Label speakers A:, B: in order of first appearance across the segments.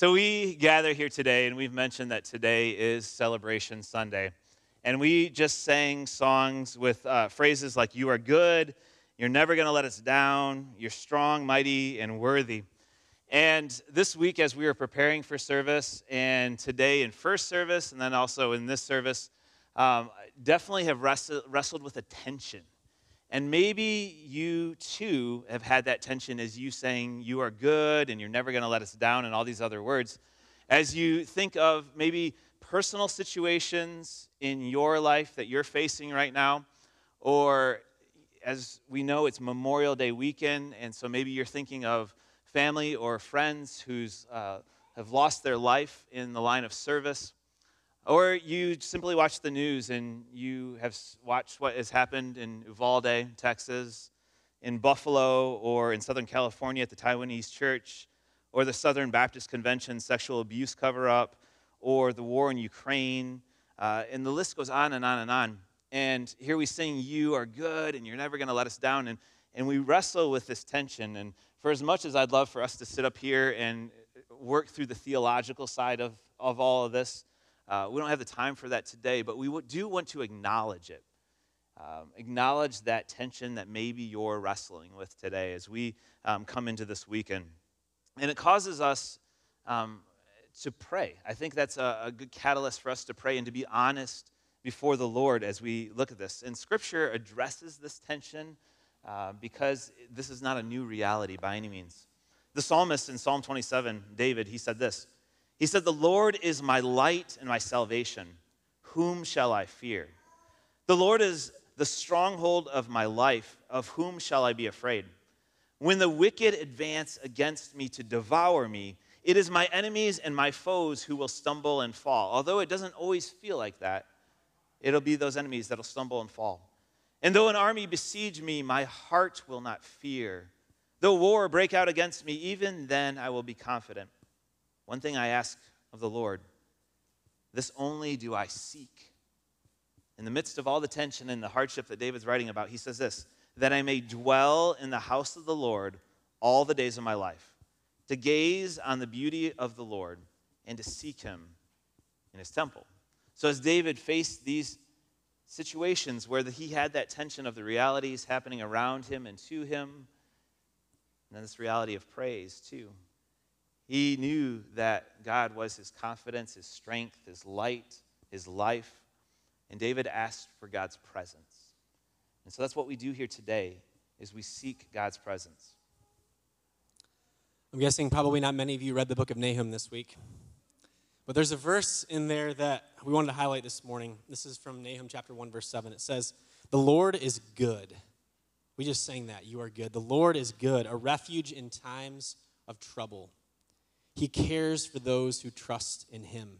A: So we gather here today, and we've mentioned that today is Celebration Sunday. And we just sang songs with uh, phrases like, You are good, you're never going to let us down, you're strong, mighty, and worthy. And this week, as we were preparing for service, and today in first service, and then also in this service, um, definitely have wrestled, wrestled with a tension. And maybe you too have had that tension as you saying, You are good and you're never going to let us down, and all these other words. As you think of maybe personal situations in your life that you're facing right now, or as we know, it's Memorial Day weekend, and so maybe you're thinking of family or friends who's uh, have lost their life in the line of service. Or you simply watch the news and you have watched what has happened in Uvalde, Texas, in Buffalo, or in Southern California at the Taiwanese church, or the Southern Baptist Convention sexual abuse cover up, or the war in Ukraine. Uh, and the list goes on and on and on. And here we sing, You are good, and you're never going to let us down. And, and we wrestle with this tension. And for as much as I'd love for us to sit up here and work through the theological side of, of all of this, uh, we don't have the time for that today, but we do want to acknowledge it. Um, acknowledge that tension that maybe you're wrestling with today as we um, come into this weekend. And it causes us um, to pray. I think that's a, a, good catalyst for us to pray and to be honest before the Lord as we look at this. And Scripture addresses this tension uh, because this is not a new reality by any means. The psalmist in Psalm 27, David, he said this he said, The Lord is my light and my salvation. Whom shall I fear? The Lord is the stronghold of my life. Of whom shall I be afraid? When the wicked advance against me to devour me, it is my enemies and my foes who will stumble and fall. Although it doesn't always feel like that, it'll be those enemies that'll stumble and fall. And though an army besiege me, my heart will not fear. Though war break out against me, even then I will be confident. One thing I ask of the Lord, this only do I seek. In the midst of all the tension and the hardship that David's writing about, he says this that I may dwell in the house of the Lord all the days of my life, to gaze on the beauty of the Lord and to seek him in his temple. So, as David faced these situations where he had that tension of the realities happening around him and to him, and then this reality of praise, too. He knew that God was his confidence, his strength, his light, his life. And David asked for God's presence. And so that's what we do here today is we seek God's presence.
B: I'm guessing probably not many of you read the book of Nahum this week. But there's a verse in there that we wanted to highlight this morning. This is from Nahum chapter 1 verse 7. It says, "The Lord is good." We just sang that. You are good. The Lord is good, a refuge in times of trouble. He cares for those who trust in him.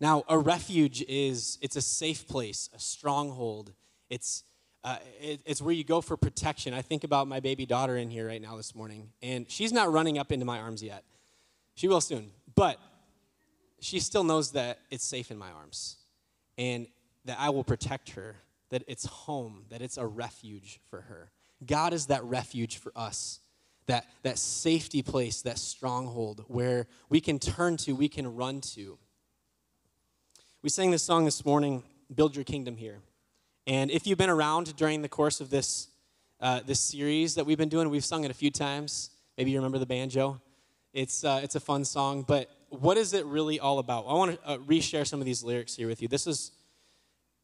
B: Now, a refuge is it's a safe place, a stronghold. It's uh, it, it's where you go for protection. I think about my baby daughter in here right now this morning, and she's not running up into my arms yet. She will soon, but she still knows that it's safe in my arms, and that I will protect her. That it's home. That it's a refuge for her. God is that refuge for us that, that safety place, that stronghold where we can turn to, we can run to. We sang this song this morning, Build Your Kingdom Here. And if you've been around during the course of this, uh, this series that we've been doing, we've sung it a few times. Maybe you remember the banjo. It's, uh, it's a fun song, but what is it really all about? I want to uh, reshare some of these lyrics here with you. This is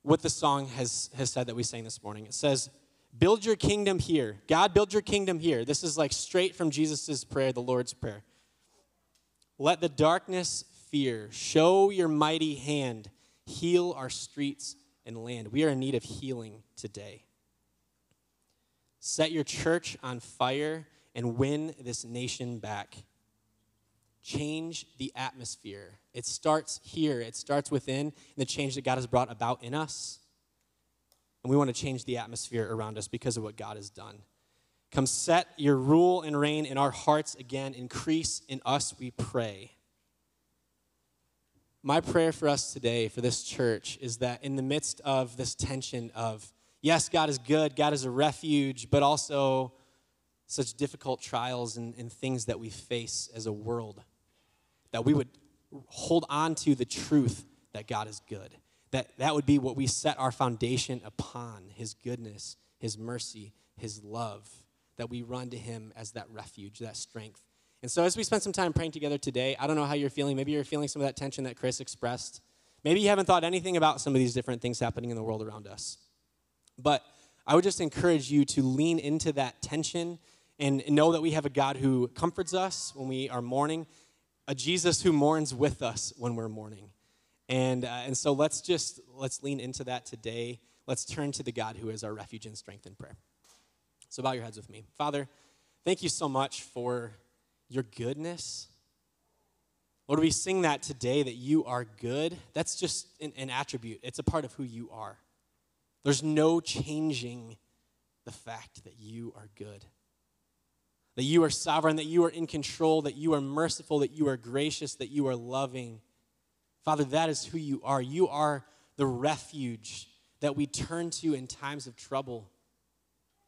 B: what the song has, has said that we sang this morning. It says, Build your kingdom here. God, build your kingdom here. This is like straight from Jesus' prayer, the Lord's Prayer. Let the darkness fear. Show your mighty hand. Heal our streets and land. We are in need of healing today. Set your church on fire and win this nation back. Change the atmosphere. It starts here, it starts within the change that God has brought about in us. And we want to change the atmosphere around us because of what God has done. Come set your rule and reign in our hearts again. Increase in us, we pray. My prayer for us today, for this church, is that in the midst of this tension of, yes, God is good, God is a refuge, but also such difficult trials and, and things that we face as a world, that we would hold on to the truth that God is good. That that would be what we set our foundation upon his goodness, his mercy, his love. That we run to him as that refuge, that strength. And so as we spend some time praying together today, I don't know how you're feeling. Maybe you're feeling some of that tension that Chris expressed. Maybe you haven't thought anything about some of these different things happening in the world around us. But I would just encourage you to lean into that tension and know that we have a God who comforts us when we are mourning, a Jesus who mourns with us when we're mourning. And, uh, and so let's just let's lean into that today. Let's turn to the God who is our refuge and strength in prayer. So bow your heads with me. Father, thank you so much for your goodness. Lord, we sing that today that you are good. That's just an, an attribute, it's a part of who you are. There's no changing the fact that you are good. That you are sovereign, that you are in control, that you are merciful, that you are gracious, that you are loving. Father, that is who you are. You are the refuge that we turn to in times of trouble.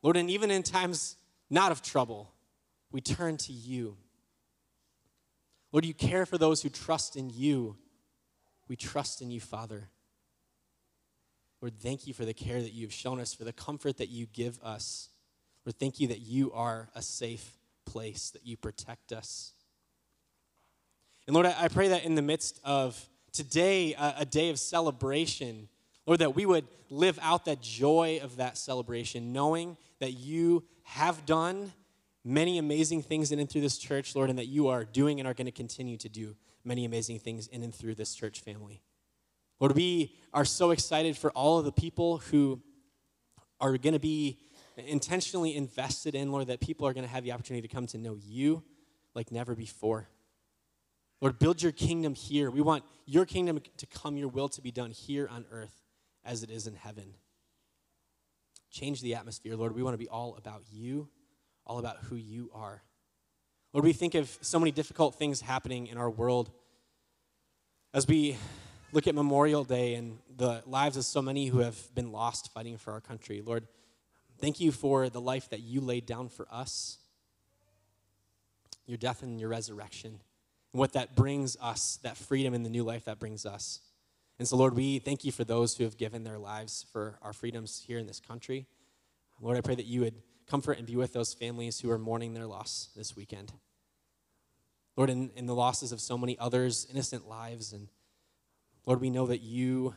B: Lord, and even in times not of trouble, we turn to you. Lord, you care for those who trust in you. We trust in you, Father. Lord, thank you for the care that you've shown us, for the comfort that you give us. Lord, thank you that you are a safe place, that you protect us. And Lord, I, pray that in the midst of today, a, a day of celebration, Lord, that we would live out that joy of that celebration, knowing that you have done many amazing things in and through this church, Lord, and that you are doing and are going to continue to do many amazing things in and through this church family. Lord, we are so excited for all of the people who are going to be intentionally invested in, Lord, that people are going to have the opportunity to come to know you like never before. Lord, build your kingdom here. We want your kingdom to come, your will to be done here on earth as it is in heaven. Change the atmosphere, Lord. We want to be all about you, all about who you are. Lord, we think of so many difficult things happening in our world as we look at Memorial Day and the lives of so many who have been lost fighting for our country. Lord, thank you for the life that you laid down for us, your death and your resurrection, and what that brings us, that freedom and the new life that brings us. And so, Lord, we thank you for those who have given their lives for our freedoms here in this country. Lord, I pray that you would comfort and be with those families who are mourning their loss this weekend. Lord, in, in the losses of so many others, innocent lives and Lord, we know that you,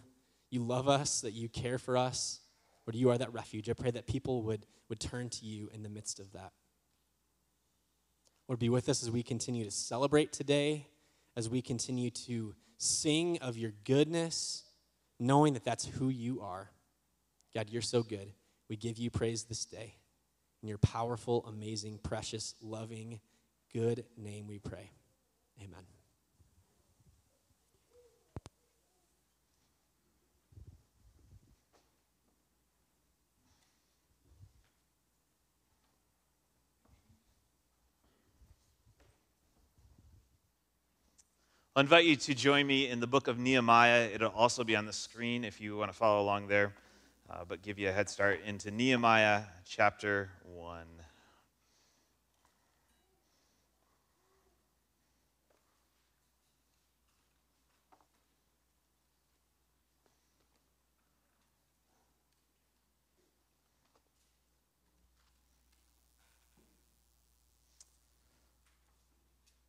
B: you love us, that you care for us. Lord, you are that refuge. I pray that people would, would turn to you in the midst of that. Lord, be with us as we continue to celebrate today, as we continue to sing of your goodness, knowing that that's who you are. God, you're so good. We give you praise this day. In your powerful, amazing, precious, loving, good name we pray. Amen.
A: I invite you to join me in the book of Nehemiah. It'll also be on the screen if you want to follow along there, uh, but give you a head start into Nehemiah chapter 1.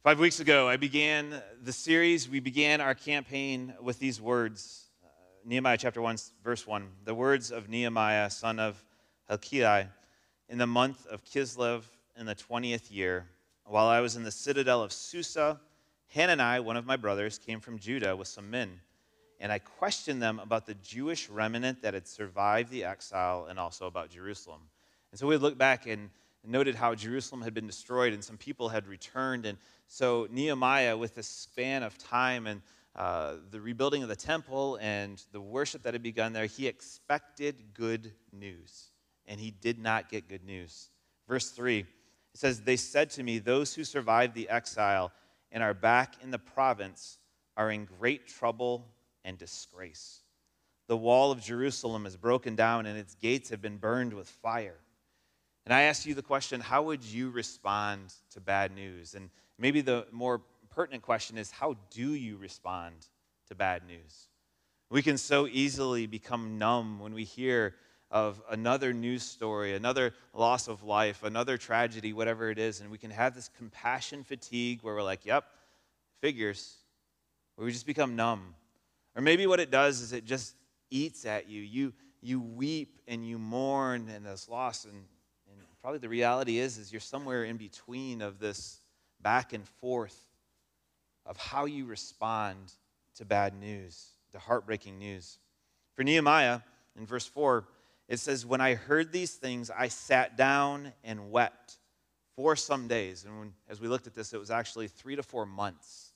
A: Five weeks ago, I began the series. We began our campaign with these words uh, Nehemiah chapter 1, verse 1. The words of Nehemiah, son of Hilkiah, in the month of Kislev in the 20th year, while I was in the citadel of Susa, Hanani, one of my brothers, came from Judah with some men. And I questioned them about the Jewish remnant that had survived the exile and also about Jerusalem. And so we look back and noted how Jerusalem had been destroyed and some people had returned. And so Nehemiah, with this span of time and uh, the rebuilding of the temple and the worship that had begun there, he expected good news. And he did not get good news. Verse 3 it says, They said to me, Those who survived the exile and are back in the province are in great trouble and disgrace. The wall of Jerusalem is broken down and its gates have been burned with fire. And I ask you the question how would you respond to bad news? And maybe the more pertinent question is how do you respond to bad news? We can so easily become numb when we hear of another news story, another loss of life, another tragedy, whatever it is, and we can have this compassion fatigue where we're like, yep, figures, where we just become numb. Or maybe what it does is it just eats at you. You, you weep and you mourn and this loss, and, probably the reality is, is you're somewhere in between of this back and forth of how you respond to bad news, to heartbreaking news. For Nehemiah, in verse 4, it says, When I heard these things, I sat down and wept for some days. And when, as we looked at this, it was actually three to four months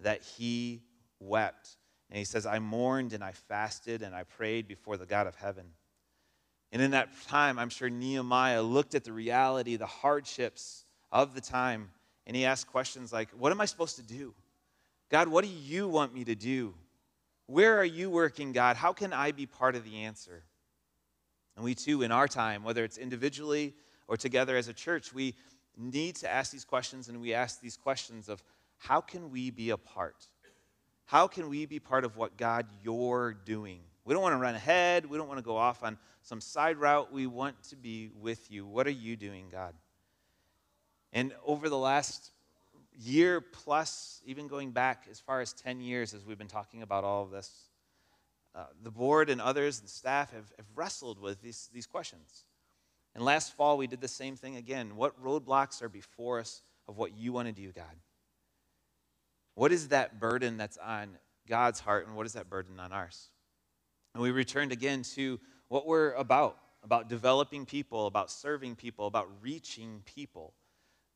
A: that he wept. And he says, I mourned and I fasted and I prayed before the God of heaven. And in that time, I'm sure Nehemiah looked at the reality, the hardships of the time, and he asked questions like, What am I supposed to do? God, what do you want me to do? Where are you working, God? How can I be part of the answer? And we too, in our time, whether it's individually or together as a church, we need to ask these questions and we ask these questions of how can we be a part? How can we be part of what God you're doing? We don't want to run ahead. We don't want to go off on some side route. We want to be with you. What are you doing, God? And over the last year plus, even going back as far as 10 years as we've been talking about all of this, uh, the board and others and staff have, have wrestled with these, these questions. And last fall, we did the same thing again. What roadblocks are before us of what you want to do, God? What is that burden that's on God's heart, and what is that burden on ours? And we returned again to what we're about about developing people, about serving people, about reaching people.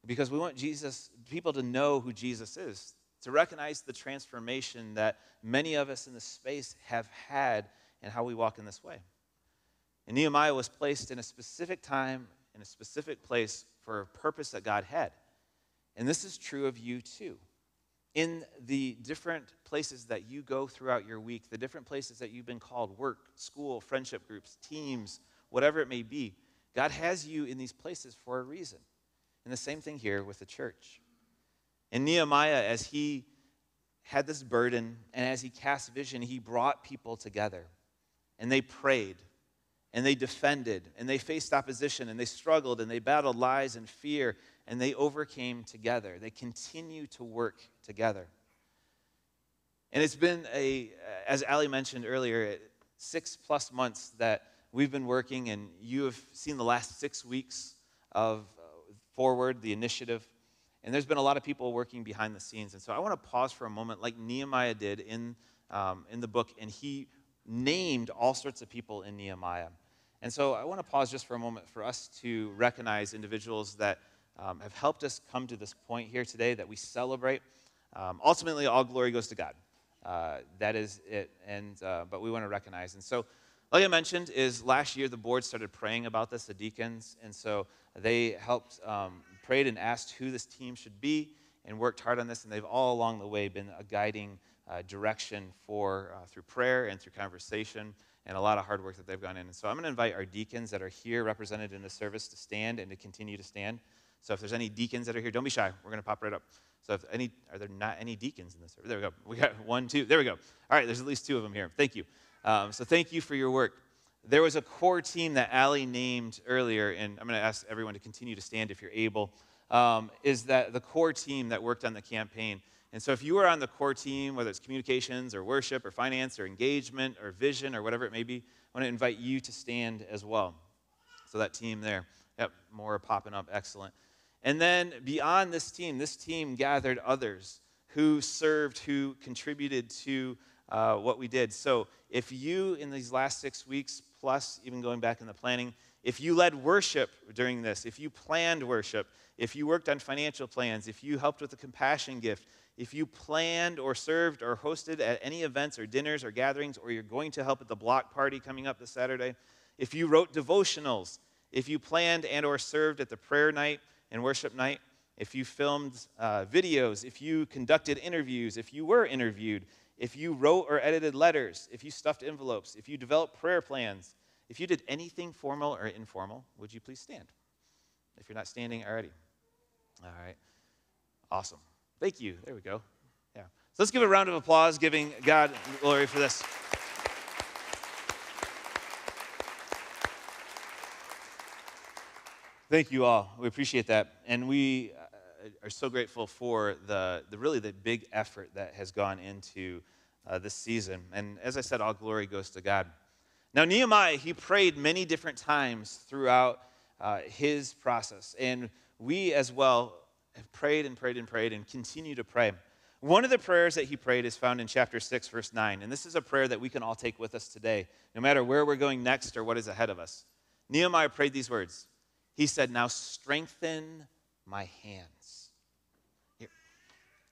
A: Because we want Jesus, people to know who Jesus is, to recognize the transformation that many of us in this space have had and how we walk in this way. And Nehemiah was placed in a specific time, in a specific place for a purpose that God had. And this is true of you too in the different places that you go throughout your week, the different places that you've been called work, school, friendship groups, teams, whatever it may be, God has you in these places for a reason. And the same thing here with the church. And Nehemiah, as he had this burden and as he cast vision, he brought people together and they prayed and they defended and they faced opposition and they struggled and they battled lies and fear and they overcame together. They continue to work together. And it's been a, as Ali mentioned earlier, six plus months that we've been working, and you have seen the last six weeks of uh, Forward, the initiative. And there's been a lot of people working behind the scenes. And so I want to pause for a moment, like Nehemiah did in, um, in the book, and he named all sorts of people in Nehemiah. And so I want to pause just for a moment for us to recognize individuals that um, have helped us come to this point here today that we celebrate. Um, ultimately, all glory goes to God. Uh, that is it. And uh, but we want to recognize. And so, like I mentioned, is last year the board started praying about this, the deacons, and so they helped um, prayed and asked who this team should be, and worked hard on this. And they've all along the way been a guiding uh, direction for uh, through prayer and through conversation and a lot of hard work that they've gone in. And so I'm going to invite our deacons that are here represented in the service to stand and to continue to stand. So if there's any deacons that are here, don't be shy. We're going to pop right up. So if any, are there not any deacons in this service? There we go. We got one, two. There we go. All right, there's at least two of them here. Thank you. Um, so thank you for your work. There was a core team that Ali named earlier, and I'm going to ask everyone to continue to stand if you're able. Um, is that the core team that worked on the campaign? And so if you were on the core team, whether it's communications or worship or finance or engagement or vision or whatever it may be, I want to invite you to stand as well. So that team there. Yep, more popping up. Excellent. And then beyond this team, this team gathered others who served, who contributed to uh, what we did. So if you, in these last six weeks, plus even going back in the planning, if you led worship during this, if you planned worship, if you worked on financial plans, if you helped with the compassion gift, if you planned or served or hosted at any events or dinners or gatherings, or you're going to help at the block party coming up this Saturday, if you wrote devotionals, if you planned and or served at the prayer night, and worship night, if you filmed uh, videos, if you conducted interviews, if you were interviewed, if you wrote or edited letters, if you stuffed envelopes, if you developed prayer plans, if you did anything formal or informal, would you please stand? If you're not standing already. All right. Awesome. Thank you. There we go. Yeah. So let's give a round of applause, giving God glory for this. Thank you all. We appreciate that. And we uh, are so grateful for the, the really the big effort that has gone into uh, this season. And as I said, all glory goes to God. Now, Nehemiah, he prayed many different times throughout uh, his process. And we as well have prayed and prayed and prayed and continue to pray. One of the prayers that he prayed is found in chapter 6, verse 9. And this is a prayer that we can all take with us today, no matter where we're going next or what is ahead of us. Nehemiah prayed these words. He said, Now strengthen my hands. Here.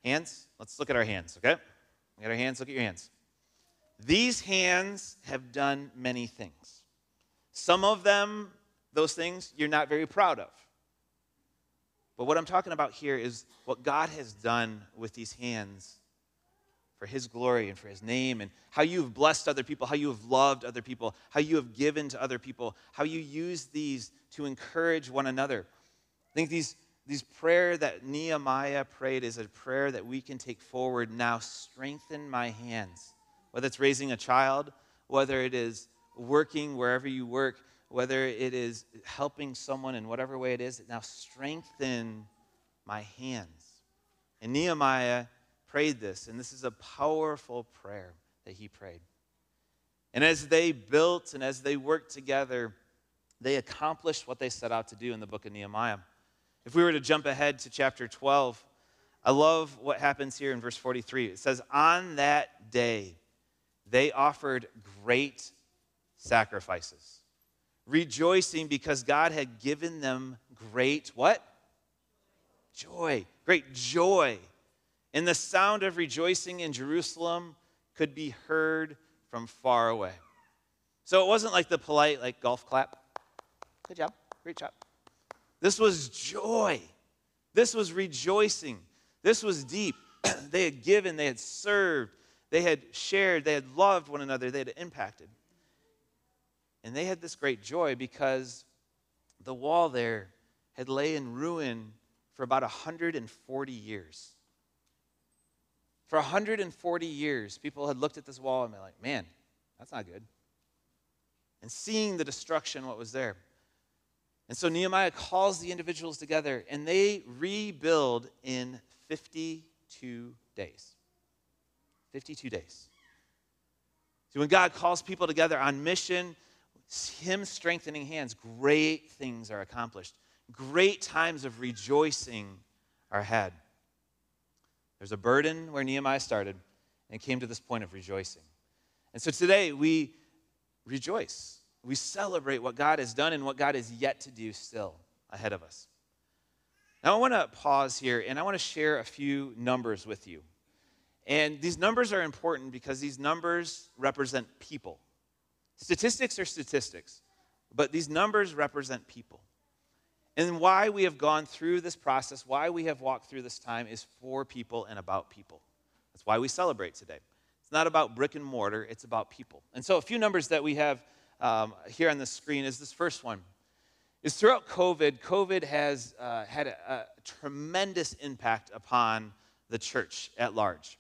A: Hands, let's look at our hands, okay? Look at our hands, look at your hands. These hands have done many things. Some of them, those things, you're not very proud of. But what I'm talking about here is what God has done with these hands for His glory and for His name, and how you've blessed other people, how you have loved other people, how you have given to other people, how you use these to encourage one another. I think these, these prayer that Nehemiah prayed is a prayer that we can take forward now. Strengthen my hands. Whether it's raising a child, whether it is working wherever you work, whether it is helping someone in whatever way it is, now strengthen my hands. And Nehemiah prayed this, and this is a powerful prayer that he prayed. And as they built and as they worked together, they accomplished what they set out to do in the book of Nehemiah. If we were to jump ahead to chapter 12, I love what happens here in verse 43. It says, On that day, they offered great sacrifices rejoicing because God had given them great what? Joy. Great joy. And the sound of rejoicing in Jerusalem could be heard from far away. So it wasn't like the polite, like golf clap. Good job. Great job. This was joy. This was rejoicing. This was deep. they had given, they had served, they had shared, they had loved one another, they had impacted. And they had this great joy because the wall there had lay in ruin for about 140 years. For 140 years, people had looked at this wall and been like, man, that's not good. And seeing the destruction, what was there. And so Nehemiah calls the individuals together and they rebuild in 52 days. 52 days. So when God calls people together on mission, him strengthening hands, great things are accomplished. Great times of rejoicing are had. There's a burden where Nehemiah started and came to this point of rejoicing. And so today we rejoice. We celebrate what God has done and what God is yet to do still ahead of us. Now I want to pause here and I want to share a few numbers with you. And these numbers are important because these numbers represent people. Statistics are statistics, but these numbers represent people. And why we have gone through this process, why we have walked through this time, is for people and about people. That's why we celebrate today. It's not about brick and mortar, it's about people. And so, a few numbers that we have um, here on the screen is this first one. Is throughout COVID, COVID has uh, had a, a tremendous impact upon the church at large.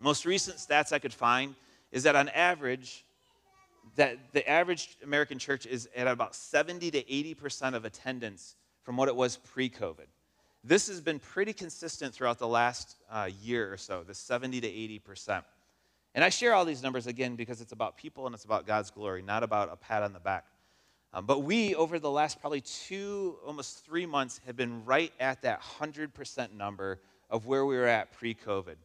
A: Most recent stats I could find is that on average, that the average American church is at about 70 to 80% of attendance from what it was pre COVID. This has been pretty consistent throughout the last uh, year or so, the 70 to 80%. And I share all these numbers again because it's about people and it's about God's glory, not about a pat on the back. Um, but we, over the last probably two, almost three months, have been right at that 100% number of where we were at pre COVID.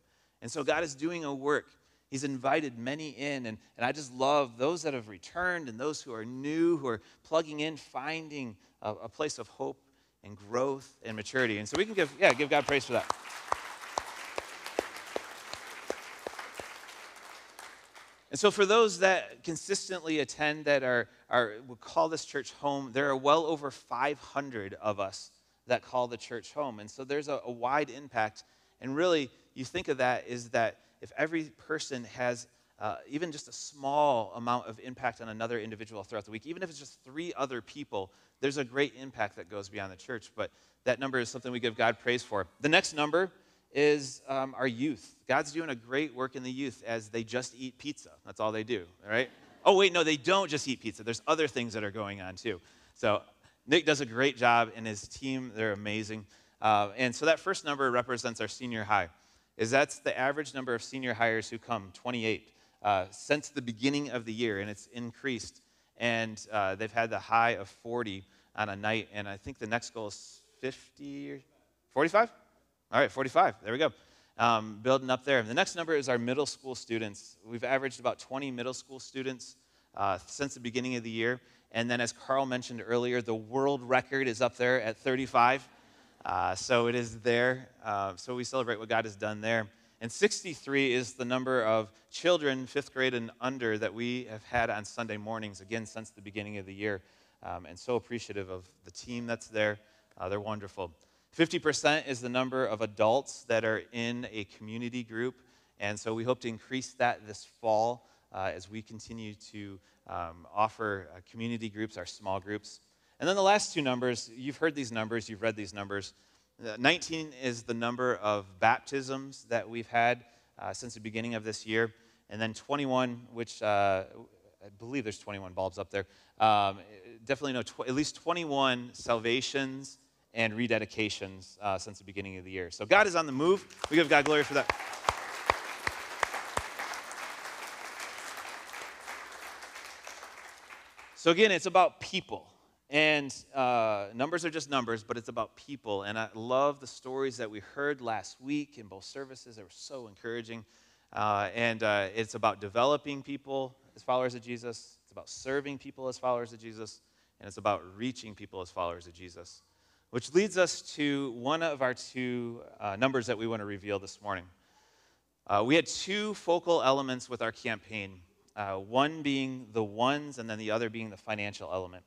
A: And so God is doing a work He's invited many in. And, and I just love those that have returned and those who are new, who are plugging in, finding a, a place of hope and growth and maturity. And so we can give, yeah, give God praise for that. And so, for those that consistently attend, that are, are would call this church home, there are well over 500 of us that call the church home. And so, there's a, a wide impact. And really, you think of that is that if every person has uh, even just a small amount of impact on another individual throughout the week, even if it's just three other people, there's a great impact that goes beyond the church. But that number is something we give God praise for. The next number is um, our youth. God's doing a great work in the youth as they just eat pizza. That's all they do, all right? Oh, wait, no, they don't just eat pizza. There's other things that are going on too. So Nick does a great job, and his team, they're amazing. Uh, and so that first number represents our senior high, is that's the average number of senior hires who come, 28, uh, since the beginning of the year, and it's increased. And uh, they've had the high of 40 on a night, and I think the next goal is 50 or 45? All right, 45. There we go. Um, building up there. The next number is our middle school students. We've averaged about 20 middle school students uh, since the beginning of the year. And then, as Carl mentioned earlier, the world record is up there at 35. Uh, so it is there. Uh, so we celebrate what God has done there. And 63 is the number of children, fifth grade and under, that we have had on Sunday mornings, again, since the beginning of the year. Um, and so appreciative of the team that's there. Uh, they're wonderful. 50% is the number of adults that are in a community group. And so we hope to increase that this fall uh, as we continue to um, offer uh, community groups, our small groups. And then the last two numbers, you've heard these numbers, you've read these numbers. Uh, 19 is the number of baptisms that we've had uh, since the beginning of this year. And then 21, which uh, I believe there's 21 bulbs up there. Um, definitely know tw- at least 21 salvations and rededications uh, since the beginning of the year. So God is on the move. We give God glory for that. So again, it's about people. And uh, numbers are just numbers, but it's about people. And I love the stories that we heard last week in both services. They were so encouraging. Uh, and uh, it's about developing people as followers of Jesus, it's about serving people as followers of Jesus, and it's about reaching people as followers of Jesus. Which leads us to one of our two uh, numbers that we want to reveal this morning. Uh, we had two focal elements with our campaign uh, one being the ones, and then the other being the financial element.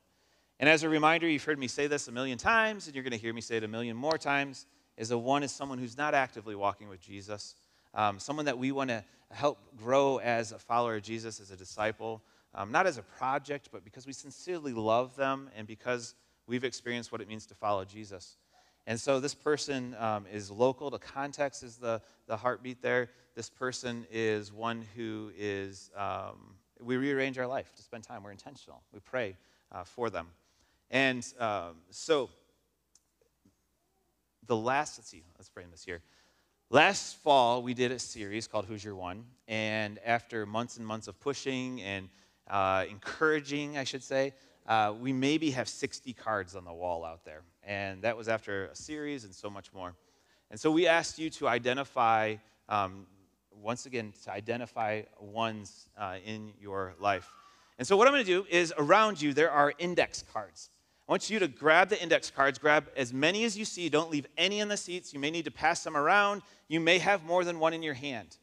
A: And as a reminder, you've heard me say this a million times, and you're going to hear me say it a million more times, is a one is someone who's not actively walking with Jesus, um, someone that we want to help grow as a follower of Jesus, as a disciple, um, not as a project, but because we sincerely love them and because we've experienced what it means to follow Jesus. And so this person um, is local. The context is the, the heartbeat there. This person is one who is, um, we rearrange our life to spend time. We're intentional. We pray uh, for them. And um, so the last, let's see, let's frame this here. Last fall, we did a series called Who's Your One? And after months and months of pushing and uh, encouraging, I should say, uh, we maybe have 60 cards on the wall out there. And that was after a series and so much more. And so we asked you to identify, um, once again, to identify ones uh, in your life. And so what I'm going to do is around you, there are index cards. I want you to grab the index cards, grab as many as you see. Don't leave any in the seats. You may need to pass them around. You may have more than one in your hand.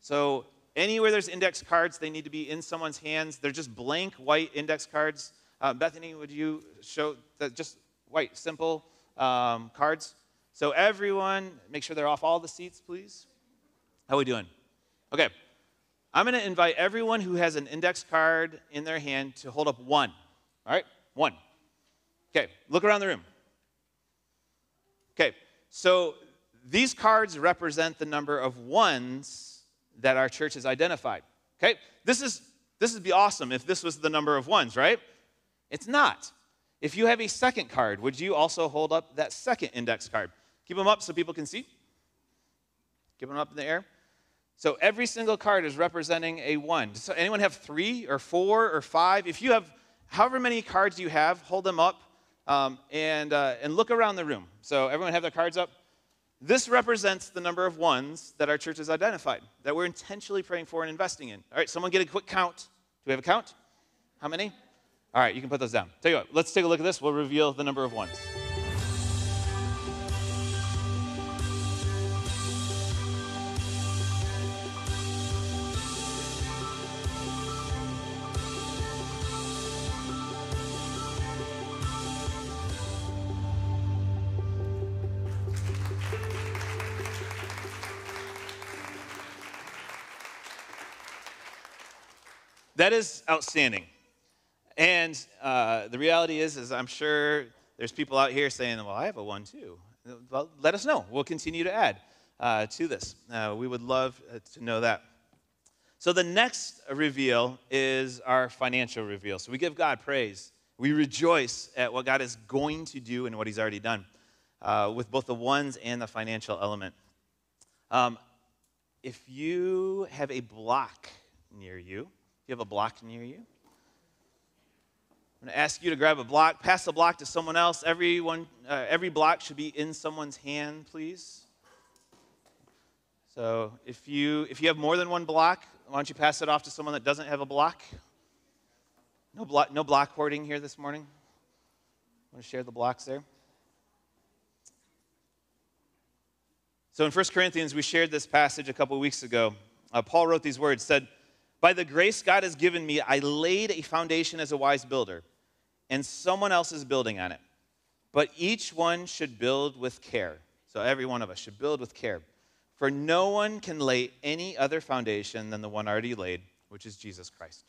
A: So, anywhere there's index cards, they need to be in someone's hands. They're just blank white index cards. Uh, Bethany, would you show that just white, simple um, cards? So, everyone, make sure they're off all the seats, please. How are we doing? Okay. I'm going to invite everyone who has an index card in their hand to hold up one. All right? One. Okay, look around the room. Okay, so these cards represent the number of ones that our church has identified. Okay, this is this would be awesome if this was the number of ones, right? It's not. If you have a second card, would you also hold up that second index card? Keep them up so people can see. Keep them up in the air. So every single card is representing a one. So anyone have three or four or five? If you have however many cards you have, hold them up um, and, uh, and look around the room. So, everyone have their cards up? This represents the number of ones that our church has identified, that we're intentionally praying for and investing in. All right, someone get a quick count. Do we have a count? How many? All right, you can put those down. Tell you what, let's take a look at this. We'll reveal the number of ones. That is outstanding. And uh, the reality is, is I'm sure there's people out here saying, well, I have a one too. Well, let us know. We'll continue to add. uh, to this. Uh, we would love uh, to know that. So, the next reveal is our financial reveal. So, we give God praise. We rejoice at what God is going to do and what He's already done uh, with both the ones and the financial element. Um, if you have a block near you, you have a block near you, I'm going to ask you to grab a block, pass the block to someone else. Everyone, uh, every block should be in someone's hand, please. So if you if you have more than one block, why don't you pass it off to someone that doesn't have a block? No block, no block hoarding here this morning. Want to share the blocks there? So in 1 Corinthians, we shared this passage a couple weeks ago. Uh, Paul wrote these words, said, By the grace God has given me, I laid a foundation as a wise builder, and someone else is building on it. But each one should build with care. So every one of us should build with care. For no one can lay any other foundation than the one already laid, which is Jesus Christ.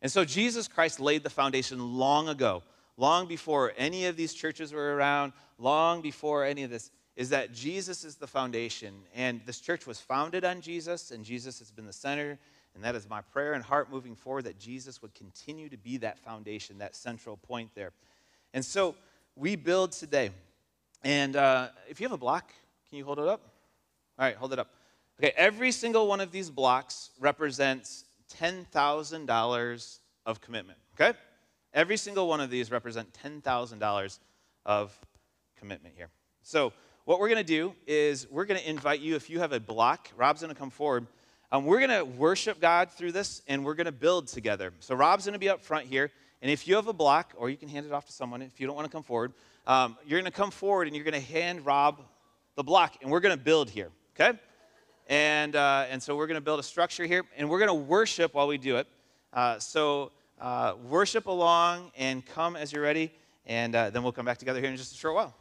A: And so Jesus Christ laid the foundation long ago, long before any of these churches were around, long before any of this is that Jesus is the foundation. And this church was founded on Jesus, and Jesus has been the center. And that is my prayer and heart moving forward that Jesus would continue to be that foundation, that central point there. And so we build today. And uh, if you have a block, can you hold it up? All right, hold it up. Okay, every single one of these blocks represents $10,000 of commitment. Okay? Every single one of these represent $10,000 of commitment here. So what we're going to do is we're going to invite you, if you have a block, Rob's going to come forward. Um, we're going to worship God through this and we're going to build together. So Rob's going to be up front here. And if you have a block, or you can hand it off to someone if you don't want to come forward, um, you're going to come forward and you're going to hand Rob the block and we're going to build here, okay? And, uh, and so we're going to build a structure here and we're going to worship while we do it. Uh, so uh, worship along and come as you're ready, and uh, then we'll come back together here in just a short while.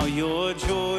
C: Now your joy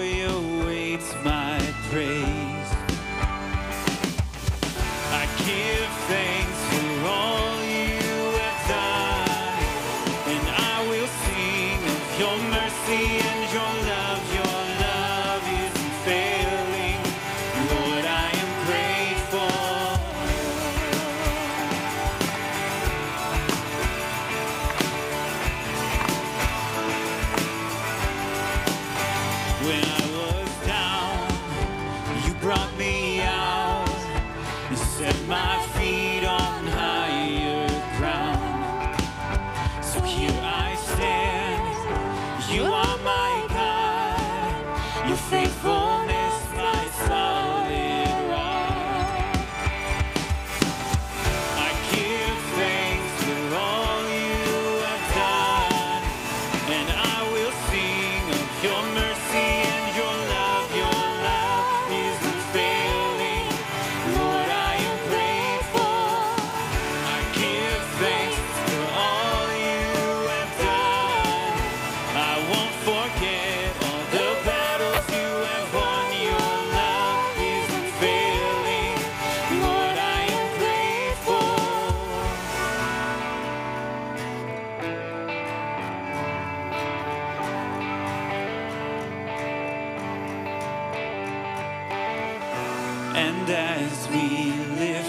C: And as we lift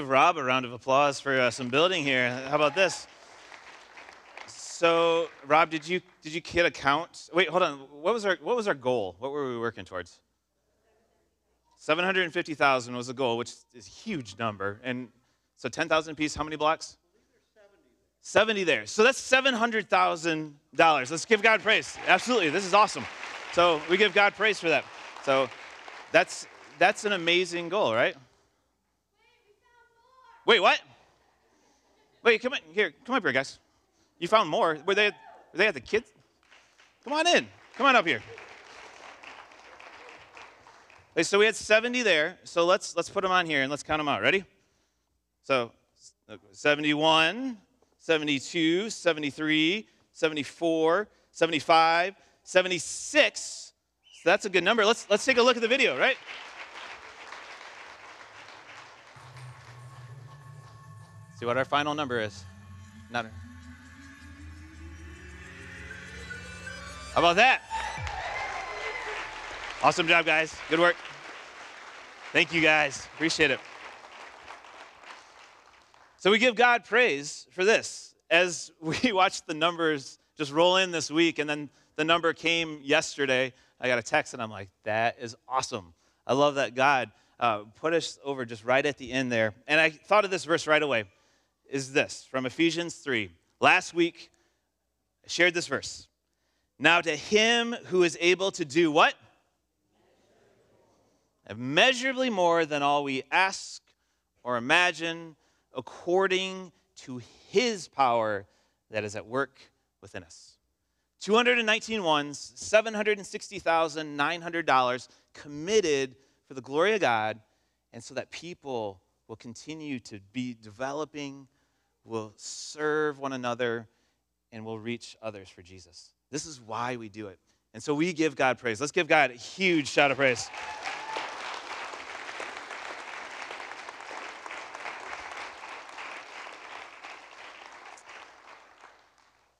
C: give
A: Rob a round of applause for uh, some building here. How about this? So, Rob, did you did you get a count? Wait, hold on. What was our what was our goal? What were we working towards? Seven hundred and fifty thousand was the goal, which is a huge number. And so, ten thousand piece. How many blocks? 70 there. So that's $700,000. Let's give God praise. Absolutely. This is awesome. So we give God praise for that. So that's that's an amazing goal, right? Wait, what? Wait, come in here. Come up here, guys. You found more. Were they were they at the kids? Come on in. Come on up here. Okay, so we had 70 there. So let's let's put them on here and let's count them out. Ready? So 71, 72, 73, 74, 75, 76. So that's a good number. Let's let's take a look at the video, right? See what our final number is. Not How about that? Awesome job, guys. Good work. Thank you, guys. Appreciate it. So we give God praise for this. As we watched the numbers just roll in this week, and then the number came yesterday, I got a text and I'm like, that is awesome. I love that God uh, put us over just right at the end there. And I thought of this verse right away is this from Ephesians 3. Last week, I shared this verse. Now to him who is able to do what? Immeasurably more than all we ask or imagine, according to his power that is at work within us. 219 ones, $760,900 committed for the glory of God, and so that people will continue to be developing, will serve one another, and will reach others for Jesus. This is why we do it. And so we give God praise. Let's give God a huge shout of praise.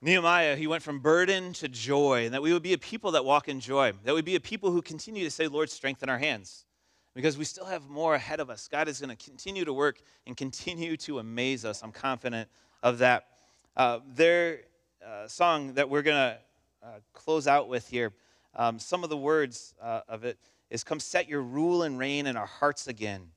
A: Nehemiah, he went from burden to joy, and that we would be a people that walk in joy, that we would be a people who continue to say, Lord, strengthen our hands, because we still have more ahead of us. God is going to continue to work and continue to amaze us. I'm confident of that. Uh, their uh, song that we're going to uh, close out with here, um, some of the words uh, of it is Come set your rule and reign in our hearts again.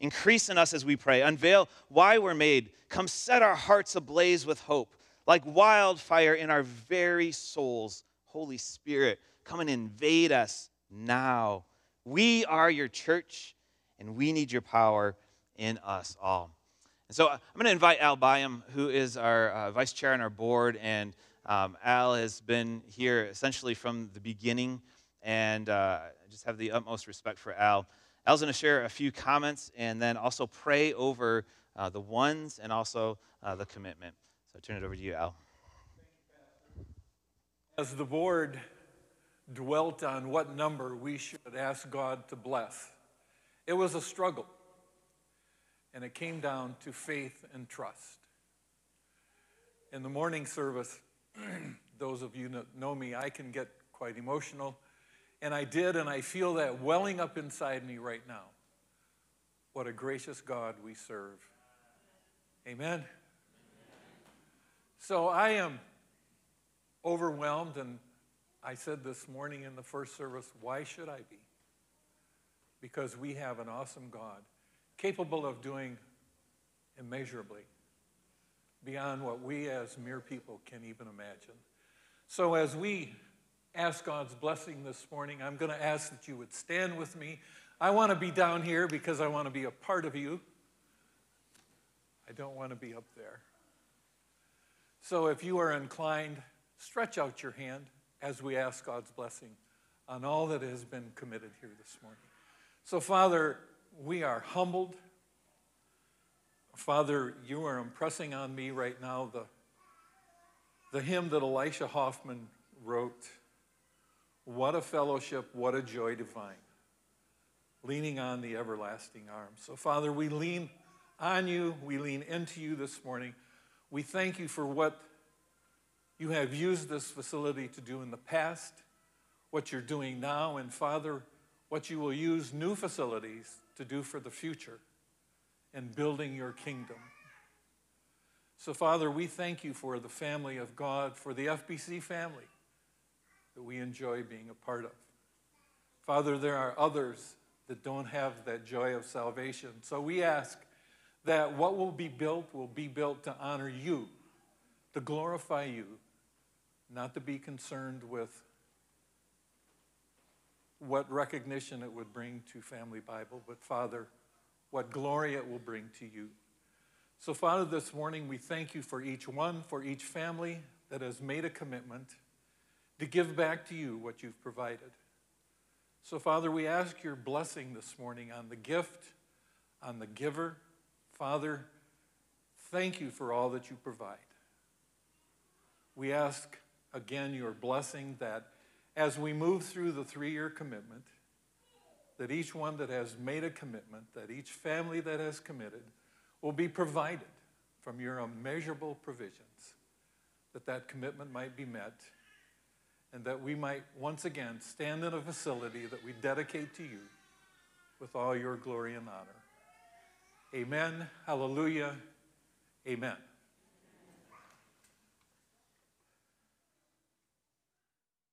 A: Increase in us as we pray. Unveil why we're made. Come set our hearts ablaze with hope like wildfire in our very souls. Holy Spirit, come and invade us now. We are your church, and we need your power in us all. And so uh, I'm going to invite Al Byam, who is our uh, vice chair on our board, and um, Al has been here essentially from the beginning, and uh, I just have the utmost respect for Al. Al's going to share a few comments and then also pray over uh, the ones and also uh, the commitment. So I turn it over to you, Al.
D: As the board dwelt on what number we should ask God to bless, it was a struggle. And it came down to faith and trust. In the morning service, those of you that know me, I can get quite emotional. And I did, and I feel that welling up inside me right now. What a gracious God we serve. Amen. So I am overwhelmed, and I said this morning in the first service, why should I be? Because we have an awesome God capable of doing immeasurably beyond what we as mere people can even imagine. So, as we ask God's blessing this morning, I'm going to ask that you would stand with me. I want to be down here because I want to be a part of you. I don't want to be up there. So, if you are inclined, stretch out your hand as we ask God's blessing on all that has been committed here this morning. So, Father, we are humbled. Father, you are impressing on me right now the, the hymn that Elisha Hoffman wrote What a fellowship, what a joy divine, leaning on the everlasting arms. So, Father, we lean on you, we lean into you this morning. We thank you for what you have used this facility to do in the past, what you're doing now, and Father, what you will use new facilities to do for the future in building your kingdom. So, Father, we thank you for the family of God, for the FBC family that we enjoy being a part of. Father, there are others that don't have that joy of salvation. So we ask that what will be built will be built to honor you, to glorify you, not to be concerned with what recognition it would bring to Family Bible, but Father, what glory it will bring to you. So, Father, this morning we thank you for each one, for each family that has made a commitment to give back to you what you've provided. So, Father, we ask your blessing this morning on the gift, on the giver. Father, thank you for all that you provide. We ask again your blessing that as we move through the three year commitment, that each one that has made a commitment, that each family that has committed, will be provided from your immeasurable provisions, that that commitment might be met, and that we might once again stand in a facility that we dedicate to you with all your glory and honor. Amen. Hallelujah. Amen.